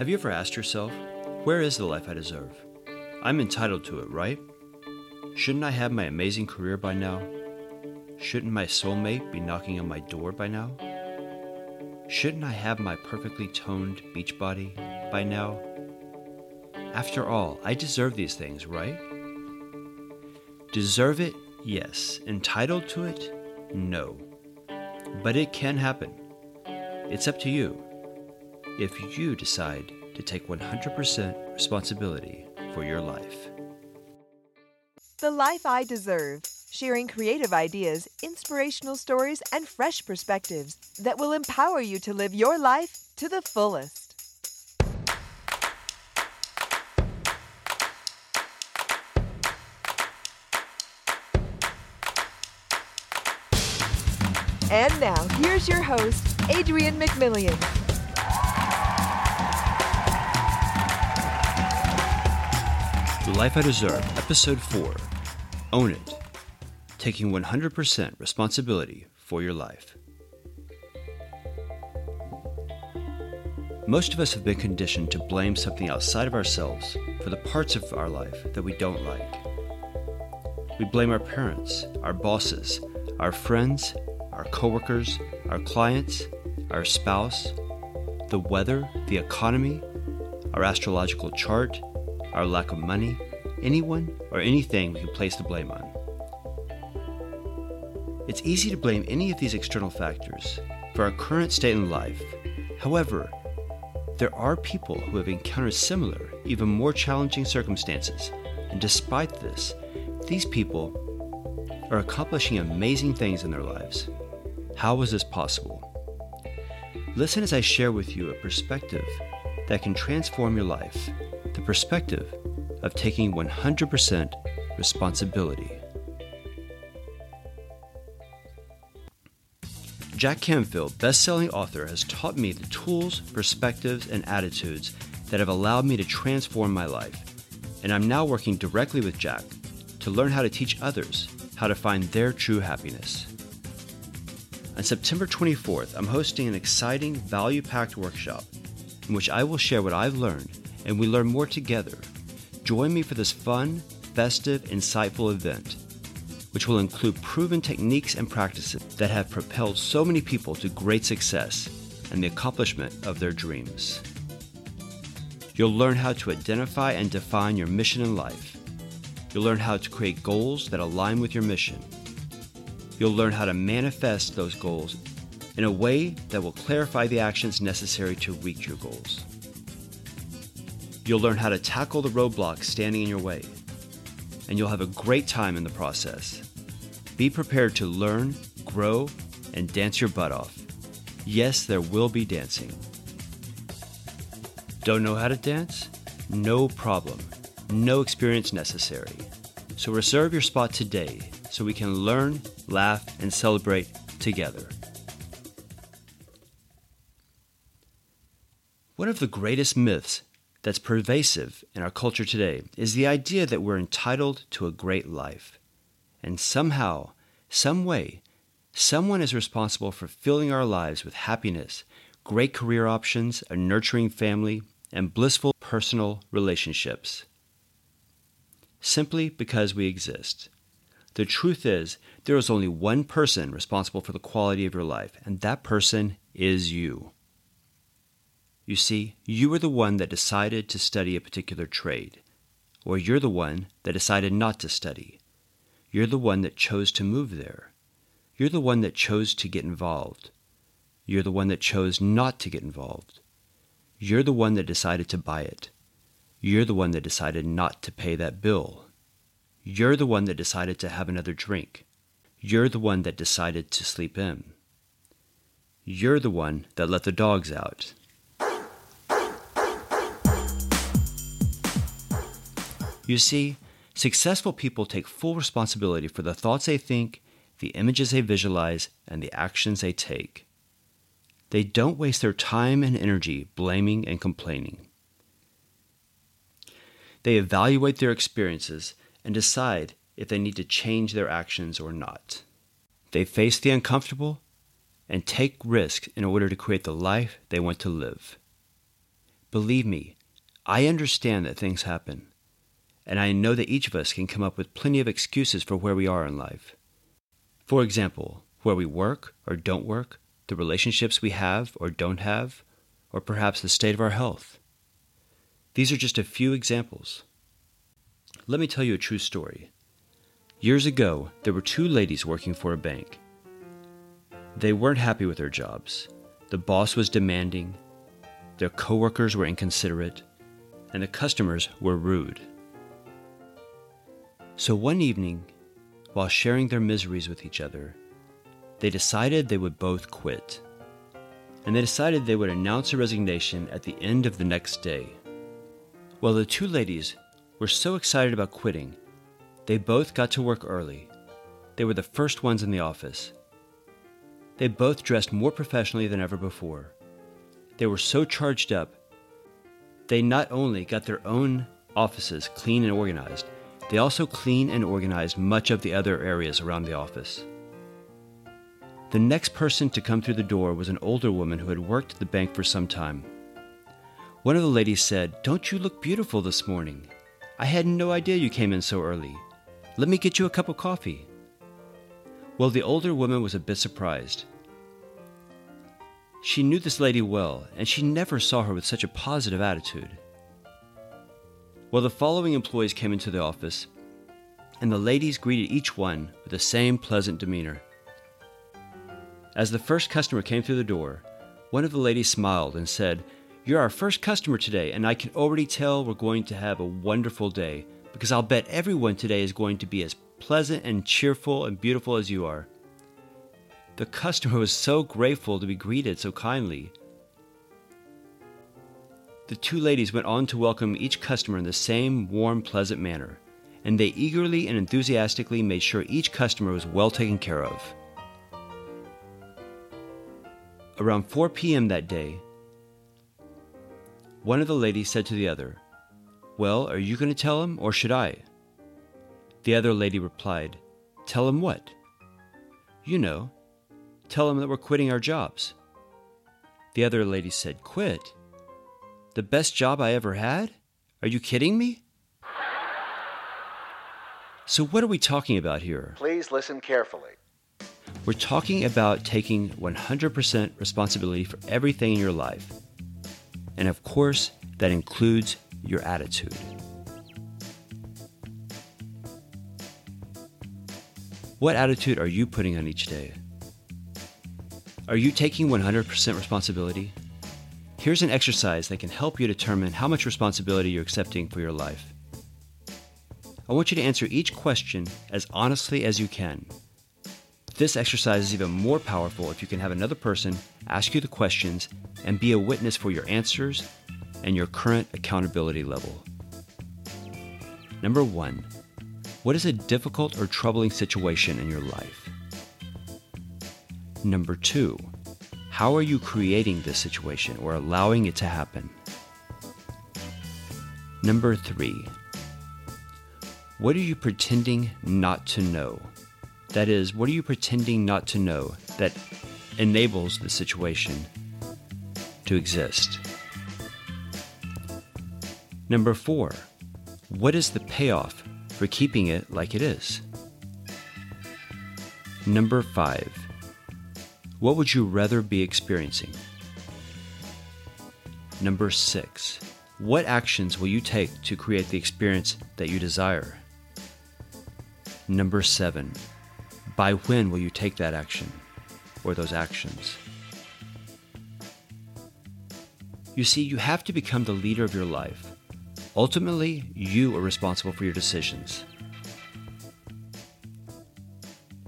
Have you ever asked yourself, where is the life I deserve? I'm entitled to it, right? Shouldn't I have my amazing career by now? Shouldn't my soulmate be knocking on my door by now? Shouldn't I have my perfectly toned beach body by now? After all, I deserve these things, right? Deserve it? Yes. Entitled to it? No. But it can happen. It's up to you. If you decide to take 100% responsibility for your life. The Life I Deserve, sharing creative ideas, inspirational stories, and fresh perspectives that will empower you to live your life to the fullest. And now, here's your host, Adrian McMillian. The Life I Deserve, Episode 4 Own It Taking 100% Responsibility for Your Life. Most of us have been conditioned to blame something outside of ourselves for the parts of our life that we don't like. We blame our parents, our bosses, our friends, our coworkers, our clients, our spouse, the weather, the economy, our astrological chart, our lack of money, anyone or anything we can place the blame on. It's easy to blame any of these external factors for our current state in life. However, there are people who have encountered similar, even more challenging circumstances, and despite this, these people are accomplishing amazing things in their lives. How was this possible? Listen as I share with you a perspective that can transform your life perspective of taking 100% responsibility. Jack Canfield, best-selling author, has taught me the tools, perspectives, and attitudes that have allowed me to transform my life. And I'm now working directly with Jack to learn how to teach others how to find their true happiness. On September 24th, I'm hosting an exciting, value packed workshop in which I will share what I've learned and we learn more together. Join me for this fun, festive, insightful event, which will include proven techniques and practices that have propelled so many people to great success and the accomplishment of their dreams. You'll learn how to identify and define your mission in life. You'll learn how to create goals that align with your mission You'll learn how to manifest those goals in a way that will clarify the actions necessary to reach your goals. You'll learn how to tackle the roadblocks standing in your way, and you'll have a great time in the process. Be prepared to learn, grow, and dance your butt off. Yes, there will be dancing. Don't know how to dance? No problem. No experience necessary. So reserve your spot today so we can learn, laugh, and celebrate together. One of the greatest myths that's pervasive in our culture today is the idea that we're entitled to a great life. And somehow, some way, someone is responsible for filling our lives with happiness, great career options, a nurturing family, and blissful personal relationships. Simply because we exist. The truth is, there is only one person responsible for the quality of your life, and that person is you. You see, you are the one that decided to study a particular trade, or you're the one that decided not to study. You're the one that chose to move there. You're the one that chose to get involved. You're the one that chose not to get involved. You're the one that decided to buy it. You're the one that decided not to pay that bill. You're the one that decided to have another drink. You're the one that decided to sleep in. You're the one that let the dogs out. You see, successful people take full responsibility for the thoughts they think, the images they visualize, and the actions they take. They don't waste their time and energy blaming and complaining. They evaluate their experiences and decide if they need to change their actions or not. They face the uncomfortable and take risks in order to create the life they want to live. Believe me, I understand that things happen, and I know that each of us can come up with plenty of excuses for where we are in life. For example, where we work or don't work, the relationships we have or don't have, or perhaps the state of our health. These are just a few examples. Let me tell you a true story. Years ago, there were two ladies working for a bank. They weren't happy with their jobs. The boss was demanding, their coworkers were inconsiderate, and the customers were rude. So one evening, while sharing their miseries with each other, they decided they would both quit. And they decided they would announce a resignation at the end of the next day. Well, the two ladies were so excited about quitting, they both got to work early. They were the first ones in the office. They both dressed more professionally than ever before. They were so charged up, they not only got their own offices clean and organized, they also clean and organize much of the other areas around the office. The next person to come through the door was an older woman who had worked at the bank for some time. One of the ladies said, Don't you look beautiful this morning? I had no idea you came in so early. Let me get you a cup of coffee. Well, the older woman was a bit surprised. She knew this lady well, and she never saw her with such a positive attitude. Well, the following employees came into the office, and the ladies greeted each one with the same pleasant demeanor. As the first customer came through the door, one of the ladies smiled and said, You're our first customer today, and I can already tell we're going to have a wonderful day because I'll bet everyone today is going to be as pleasant and cheerful and beautiful as you are. The customer was so grateful to be greeted so kindly. The two ladies went on to welcome each customer in the same warm, pleasant manner, and they eagerly and enthusiastically made sure each customer was well taken care of. Around 4 p.m. that day, one of the ladies said to the other, Well, are you going to tell him, or should I? The other lady replied, Tell him what? You know, Tell him that we're quitting our jobs. The other lady said, Quit? The best job I ever had? Are you kidding me? So, what are we talking about here? Please listen carefully. We're talking about taking 100% responsibility for everything in your life. And of course, that includes your attitude. What attitude are you putting on each day? Are you taking 100% responsibility? Here's an exercise that can help you determine how much responsibility you're accepting for your life. I want you to answer each question as honestly as you can. This exercise is even more powerful if you can have another person ask you the questions and be a witness for your answers and your current accountability level. Number one, what is a difficult or troubling situation in your life? Number two, how are you creating this situation or allowing it to happen? Number three, what are you pretending not to know? That is, what are you pretending not to know that enables the situation to exist? Number four, what is the payoff for keeping it like it is? Number five, what would you rather be experiencing? Number six, what actions will you take to create the experience that you desire? Number seven, by when will you take that action or those actions? You see, you have to become the leader of your life. Ultimately, you are responsible for your decisions.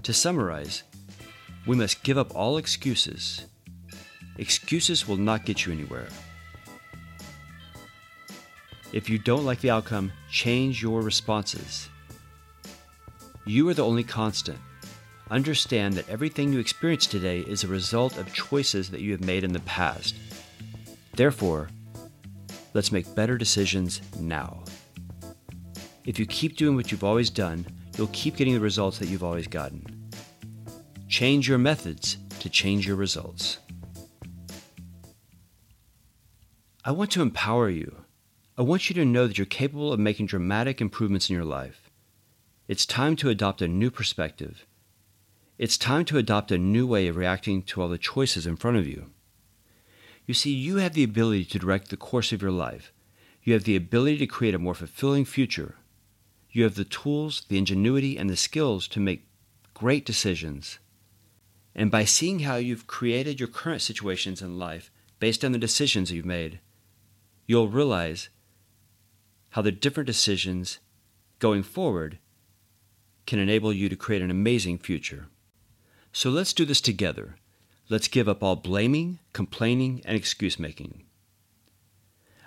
To summarize, we must give up all excuses. Excuses will not get you anywhere. If you don't like the outcome, change your responses. You are the only constant. Understand that everything you experience today is a result of choices that you have made in the past. Therefore, let's make better decisions now. If you keep doing what you've always done, you'll keep getting the results that you've always gotten. Change your methods to change your results. I want to empower you. I want you to know that you're capable of making dramatic improvements in your life. It's time to adopt a new perspective. It's time to adopt a new way of reacting to all the choices in front of you. You see, you have the ability to direct the course of your life. You have the ability to create a more fulfilling future. You have the tools, the ingenuity, and the skills to make great decisions. And by seeing how you've created your current situations in life based on the decisions you've made, you'll realize how the different decisions going forward can enable you to create an amazing future. So let's do this together. Let's give up all blaming, complaining, and excuse making.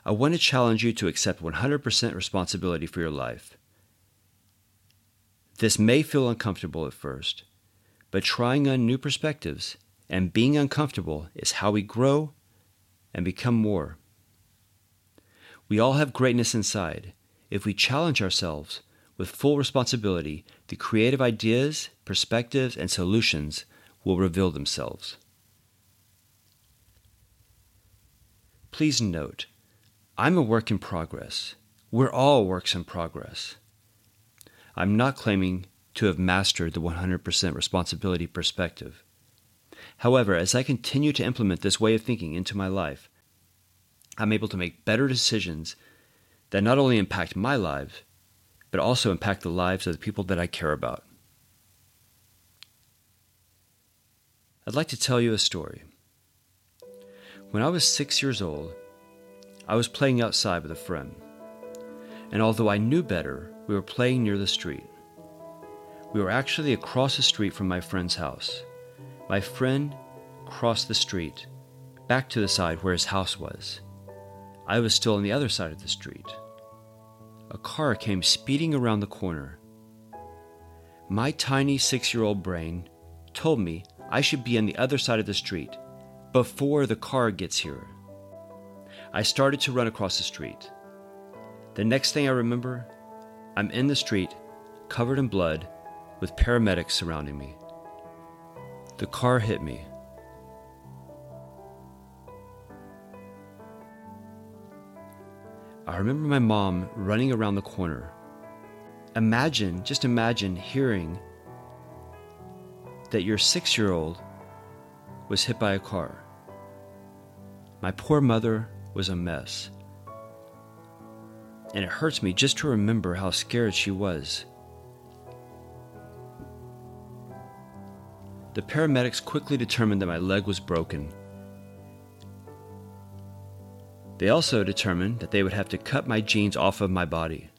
I want to challenge you to accept 100% responsibility for your life. This may feel uncomfortable at first, but trying on new perspectives and being uncomfortable is how we grow and become more. We all have greatness inside. If we challenge ourselves with full responsibility, the creative ideas, perspectives, and solutions will reveal themselves. Please note, I'm a work in progress. We're all works in progress. I'm not claiming to have mastered the 100% responsibility perspective. However, as I continue to implement this way of thinking into my life, I'm able to make better decisions that not only impact my life, but also impact the lives of the people that I care about. I'd like to tell you a story. When I was six years old, I was playing outside with a friend. And although I knew better, we were playing near the street. We were actually across the street from my friend's house. My friend crossed the street, back to the side where his house was. I was still on the other side of the street. A car came speeding around the corner. My tiny six year old brain told me I should be on the other side of the street before the car gets here. I started to run across the street. The next thing I remember, I'm in the street, covered in blood, with paramedics surrounding me. The car hit me. I remember my mom running around the corner. Imagine, just imagine hearing that your six year old was hit by a car. My poor mother was a mess. And it hurts me just to remember how scared she was. The paramedics quickly determined that my leg was broken. They also determined that they would have to cut my jeans off of my body.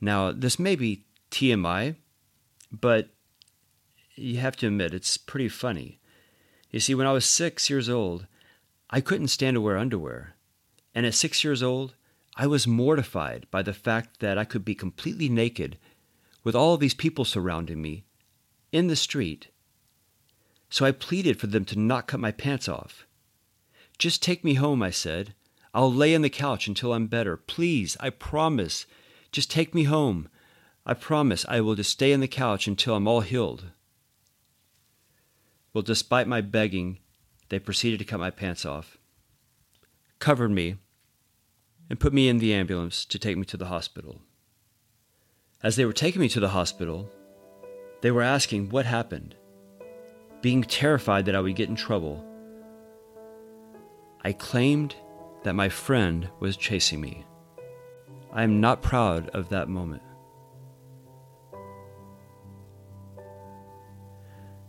Now, this may be TMI, but you have to admit it's pretty funny. You see, when I was six years old, I couldn't stand to wear underwear. And at six years old, I was mortified by the fact that I could be completely naked with all these people surrounding me in the street. So I pleaded for them to not cut my pants off. Just take me home, I said. I'll lay on the couch until I'm better. Please, I promise. Just take me home. I promise I will just stay on the couch until I'm all healed. Well, despite my begging, they proceeded to cut my pants off, covered me, and put me in the ambulance to take me to the hospital. As they were taking me to the hospital, they were asking what happened. Being terrified that I would get in trouble, I claimed that my friend was chasing me. I am not proud of that moment.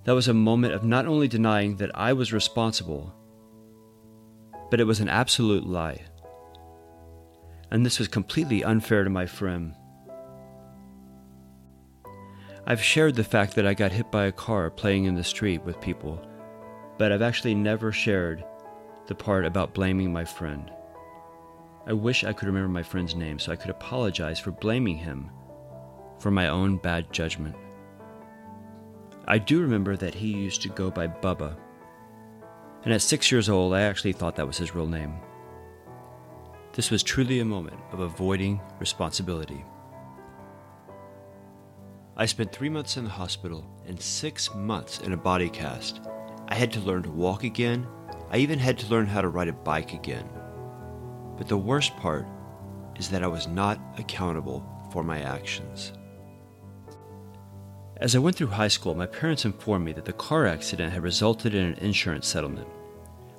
That was a moment of not only denying that I was responsible, but it was an absolute lie. And this was completely unfair to my friend. I've shared the fact that I got hit by a car playing in the street with people, but I've actually never shared the part about blaming my friend. I wish I could remember my friend's name so I could apologize for blaming him for my own bad judgment. I do remember that he used to go by Bubba, and at six years old, I actually thought that was his real name. This was truly a moment of avoiding responsibility. I spent three months in the hospital and six months in a body cast. I had to learn to walk again, I even had to learn how to ride a bike again. But the worst part is that I was not accountable for my actions. As I went through high school, my parents informed me that the car accident had resulted in an insurance settlement.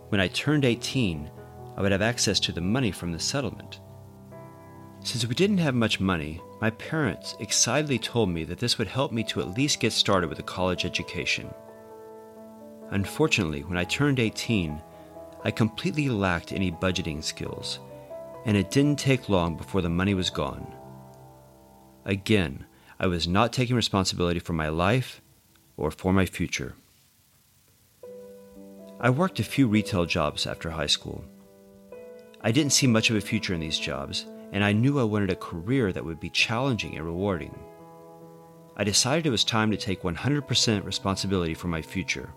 When I turned 18, I would have access to the money from the settlement. Since we didn't have much money, my parents excitedly told me that this would help me to at least get started with a college education. Unfortunately, when I turned 18, I completely lacked any budgeting skills, and it didn't take long before the money was gone. Again, I was not taking responsibility for my life or for my future. I worked a few retail jobs after high school. I didn't see much of a future in these jobs, and I knew I wanted a career that would be challenging and rewarding. I decided it was time to take 100% responsibility for my future.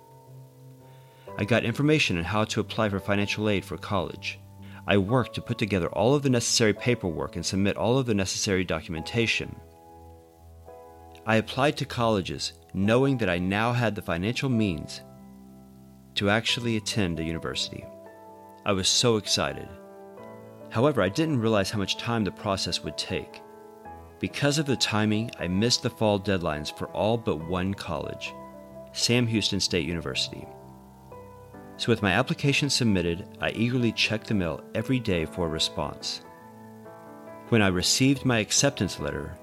I got information on how to apply for financial aid for college. I worked to put together all of the necessary paperwork and submit all of the necessary documentation. I applied to colleges knowing that I now had the financial means to actually attend a university. I was so excited. However, I didn't realize how much time the process would take. Because of the timing, I missed the fall deadlines for all but one college, Sam Houston State University. So, with my application submitted, I eagerly checked the mail every day for a response. When I received my acceptance letter,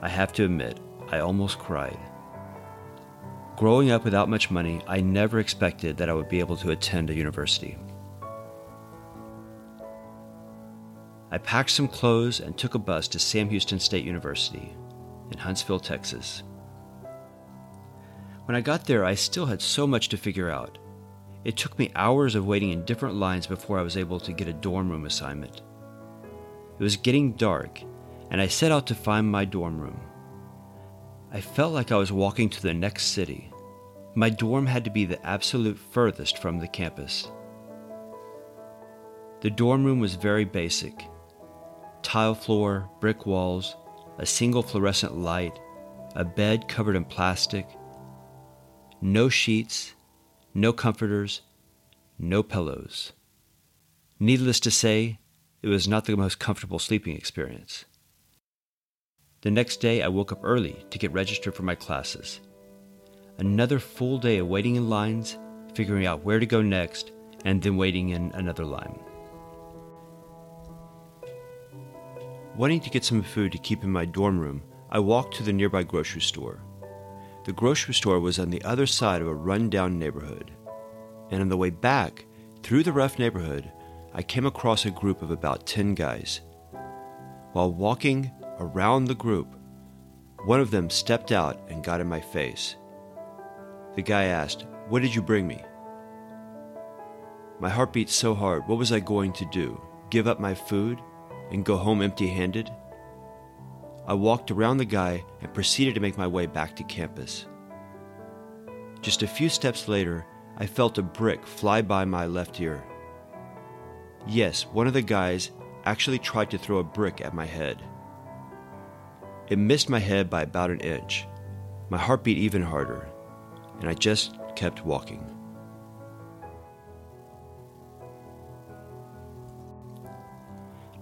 I have to admit, I almost cried. Growing up without much money, I never expected that I would be able to attend a university. I packed some clothes and took a bus to Sam Houston State University in Huntsville, Texas. When I got there, I still had so much to figure out. It took me hours of waiting in different lines before I was able to get a dorm room assignment. It was getting dark, and I set out to find my dorm room. I felt like I was walking to the next city. My dorm had to be the absolute furthest from the campus. The dorm room was very basic tile floor, brick walls, a single fluorescent light, a bed covered in plastic, no sheets, no comforters, no pillows. Needless to say, it was not the most comfortable sleeping experience. The next day, I woke up early to get registered for my classes. Another full day of waiting in lines, figuring out where to go next, and then waiting in another line. Wanting to get some food to keep in my dorm room, I walked to the nearby grocery store. The grocery store was on the other side of a run-down neighborhood. And on the way back, through the rough neighborhood, I came across a group of about 10 guys. While walking around the group, one of them stepped out and got in my face. The guy asked, What did you bring me? My heart beat so hard. What was I going to do? Give up my food and go home empty handed? I walked around the guy and proceeded to make my way back to campus. Just a few steps later, I felt a brick fly by my left ear. Yes, one of the guys actually tried to throw a brick at my head. It missed my head by about an inch. My heart beat even harder, and I just kept walking.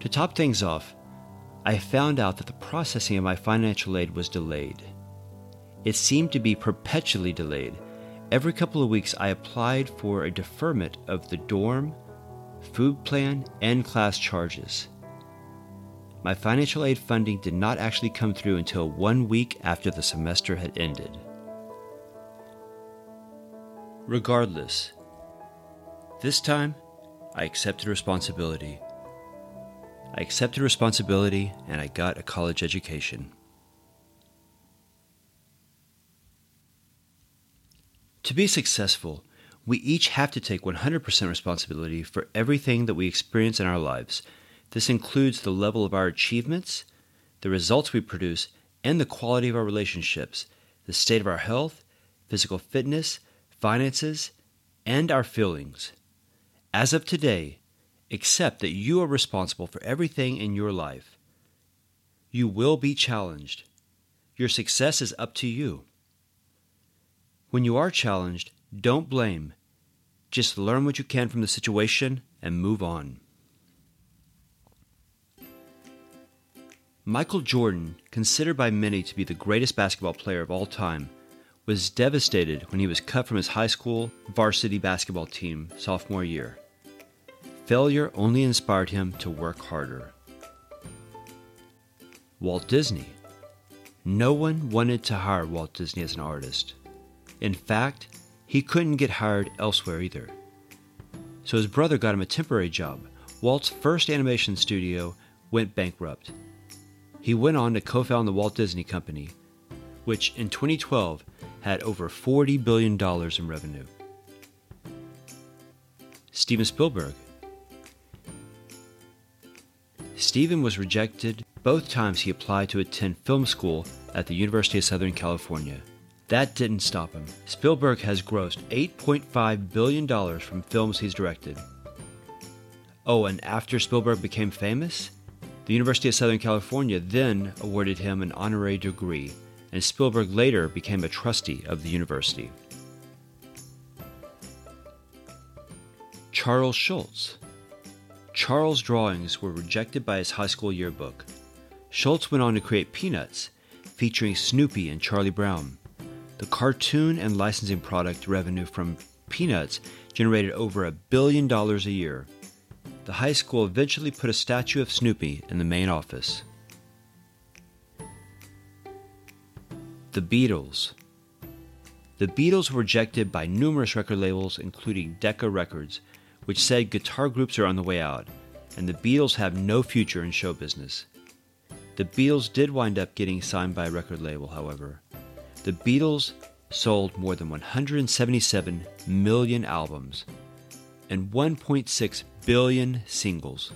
To top things off, I found out that the processing of my financial aid was delayed. It seemed to be perpetually delayed. Every couple of weeks, I applied for a deferment of the dorm, food plan, and class charges. My financial aid funding did not actually come through until one week after the semester had ended. Regardless, this time I accepted responsibility. I accepted responsibility and I got a college education. To be successful, we each have to take 100% responsibility for everything that we experience in our lives this includes the level of our achievements, the results we produce, and the quality of our relationships, the state of our health, physical fitness, finances, and our feelings. As of today, accept that you are responsible for everything in your life. You will be challenged. Your success is up to you. When you are challenged, don't blame. Just learn what you can from the situation and move on. Michael Jordan, considered by many to be the greatest basketball player of all time, was devastated when he was cut from his high school varsity basketball team sophomore year. Failure only inspired him to work harder. Walt Disney. No one wanted to hire Walt Disney as an artist. In fact, he couldn't get hired elsewhere either. So his brother got him a temporary job. Walt's first animation studio went bankrupt. He went on to co found the Walt Disney Company, which in 2012 had over $40 billion in revenue. Steven Spielberg. Steven was rejected both times he applied to attend film school at the University of Southern California. That didn't stop him. Spielberg has grossed $8.5 billion from films he's directed. Oh, and after Spielberg became famous, the University of Southern California then awarded him an honorary degree, and Spielberg later became a trustee of the university. Charles Schulz. Charles' drawings were rejected by his high school yearbook. Schulz went on to create Peanuts, featuring Snoopy and Charlie Brown. The cartoon and licensing product revenue from Peanuts generated over a billion dollars a year. The high school eventually put a statue of Snoopy in the main office. The Beatles. The Beatles were rejected by numerous record labels, including Decca Records, which said guitar groups are on the way out, and the Beatles have no future in show business. The Beatles did wind up getting signed by a record label, however. The Beatles sold more than 177 million albums and 1.6 billion singles.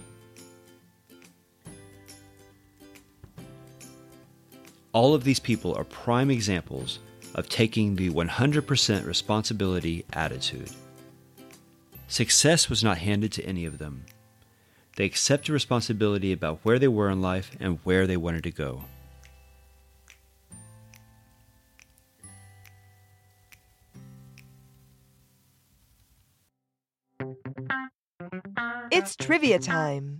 All of these people are prime examples of taking the 100% responsibility attitude. Success was not handed to any of them. They accepted responsibility about where they were in life and where they wanted to go. It's trivia time.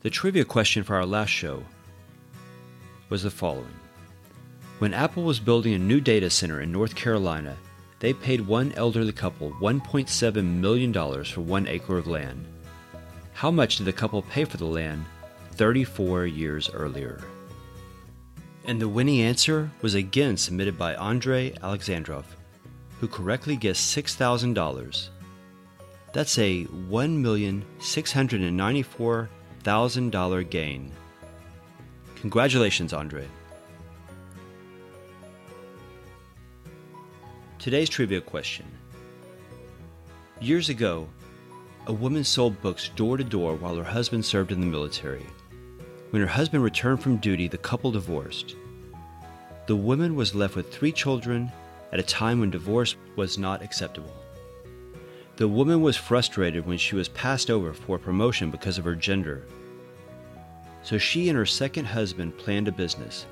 The trivia question for our last show was the following When Apple was building a new data center in North Carolina, they paid one elderly couple $1.7 million for one acre of land. How much did the couple pay for the land 34 years earlier? And the winning answer was again submitted by Andrei Alexandrov, who correctly guessed $6,000. That's a $1,694,000 gain. Congratulations, Andre. Today's trivia question. Years ago, a woman sold books door to door while her husband served in the military. When her husband returned from duty, the couple divorced. The woman was left with three children at a time when divorce was not acceptable. The woman was frustrated when she was passed over for promotion because of her gender. So she and her second husband planned a business.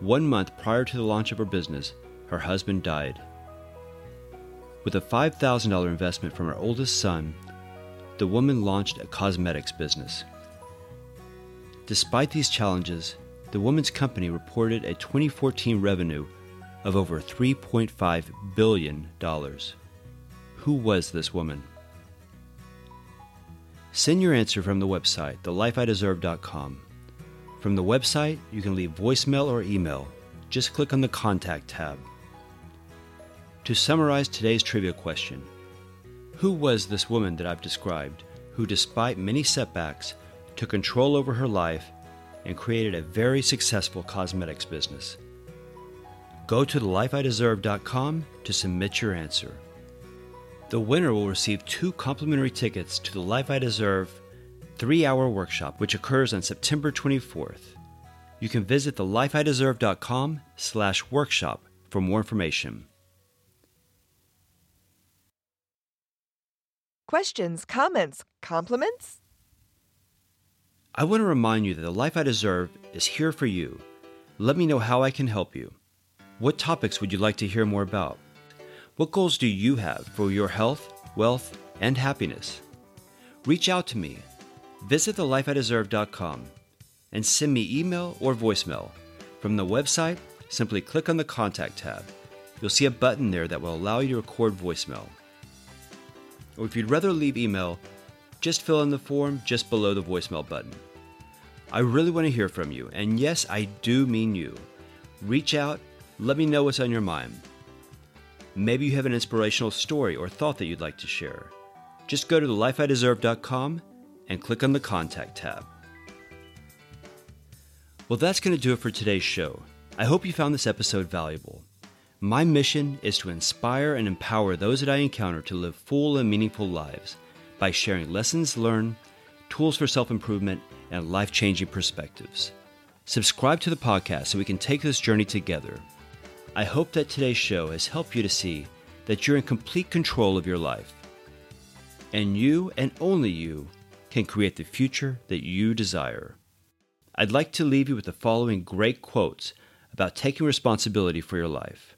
One month prior to the launch of her business, her husband died. With a $5,000 investment from her oldest son, the woman launched a cosmetics business. Despite these challenges, the woman's company reported a 2014 revenue of over $3.5 billion. Who was this woman? Send your answer from the website, thelifeideserve.com. From the website, you can leave voicemail or email. Just click on the Contact tab. To summarize today's trivia question Who was this woman that I've described who, despite many setbacks, took control over her life and created a very successful cosmetics business? Go to thelifeideserve.com to submit your answer. The winner will receive two complimentary tickets to the Life I Deserve three hour workshop, which occurs on September 24th. You can visit thelifeideserve.com slash workshop for more information. Questions, comments, compliments? I want to remind you that the Life I Deserve is here for you. Let me know how I can help you. What topics would you like to hear more about? What goals do you have for your health, wealth, and happiness? Reach out to me. Visit thelifeIdeserve.com and send me email or voicemail. From the website, simply click on the Contact tab. You'll see a button there that will allow you to record voicemail. Or if you'd rather leave email, just fill in the form just below the voicemail button. I really want to hear from you, and yes, I do mean you. Reach out, let me know what's on your mind. Maybe you have an inspirational story or thought that you'd like to share. Just go to thelifeideserve.com and click on the Contact tab. Well, that's going to do it for today's show. I hope you found this episode valuable. My mission is to inspire and empower those that I encounter to live full and meaningful lives by sharing lessons learned, tools for self improvement, and life changing perspectives. Subscribe to the podcast so we can take this journey together. I hope that today's show has helped you to see that you're in complete control of your life. And you, and only you, can create the future that you desire. I'd like to leave you with the following great quotes about taking responsibility for your life.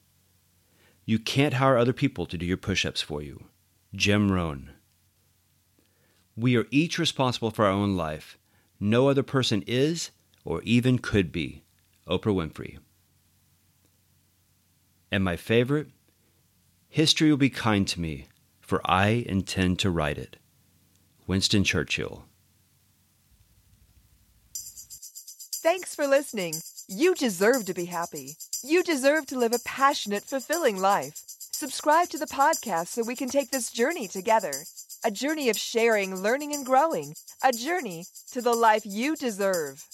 You can't hire other people to do your push ups for you. Jim Rohn. We are each responsible for our own life. No other person is or even could be. Oprah Winfrey. And my favorite, history will be kind to me, for I intend to write it. Winston Churchill. Thanks for listening. You deserve to be happy. You deserve to live a passionate, fulfilling life. Subscribe to the podcast so we can take this journey together. A journey of sharing, learning, and growing. A journey to the life you deserve.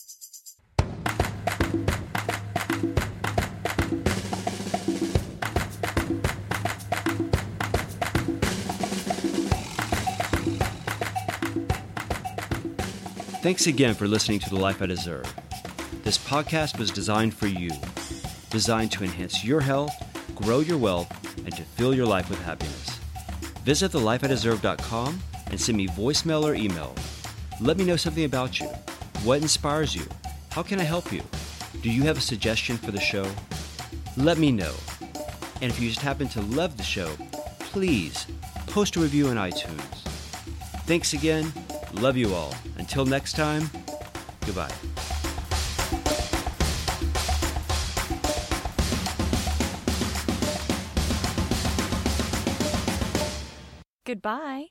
Thanks again for listening to The Life I Deserve. This podcast was designed for you, designed to enhance your health, grow your wealth, and to fill your life with happiness. Visit thelifeideserve.com and send me voicemail or email. Let me know something about you. What inspires you? How can I help you? Do you have a suggestion for the show? Let me know. And if you just happen to love the show, please post a review on iTunes. Thanks again. Love you all. Until next time, goodbye. Goodbye.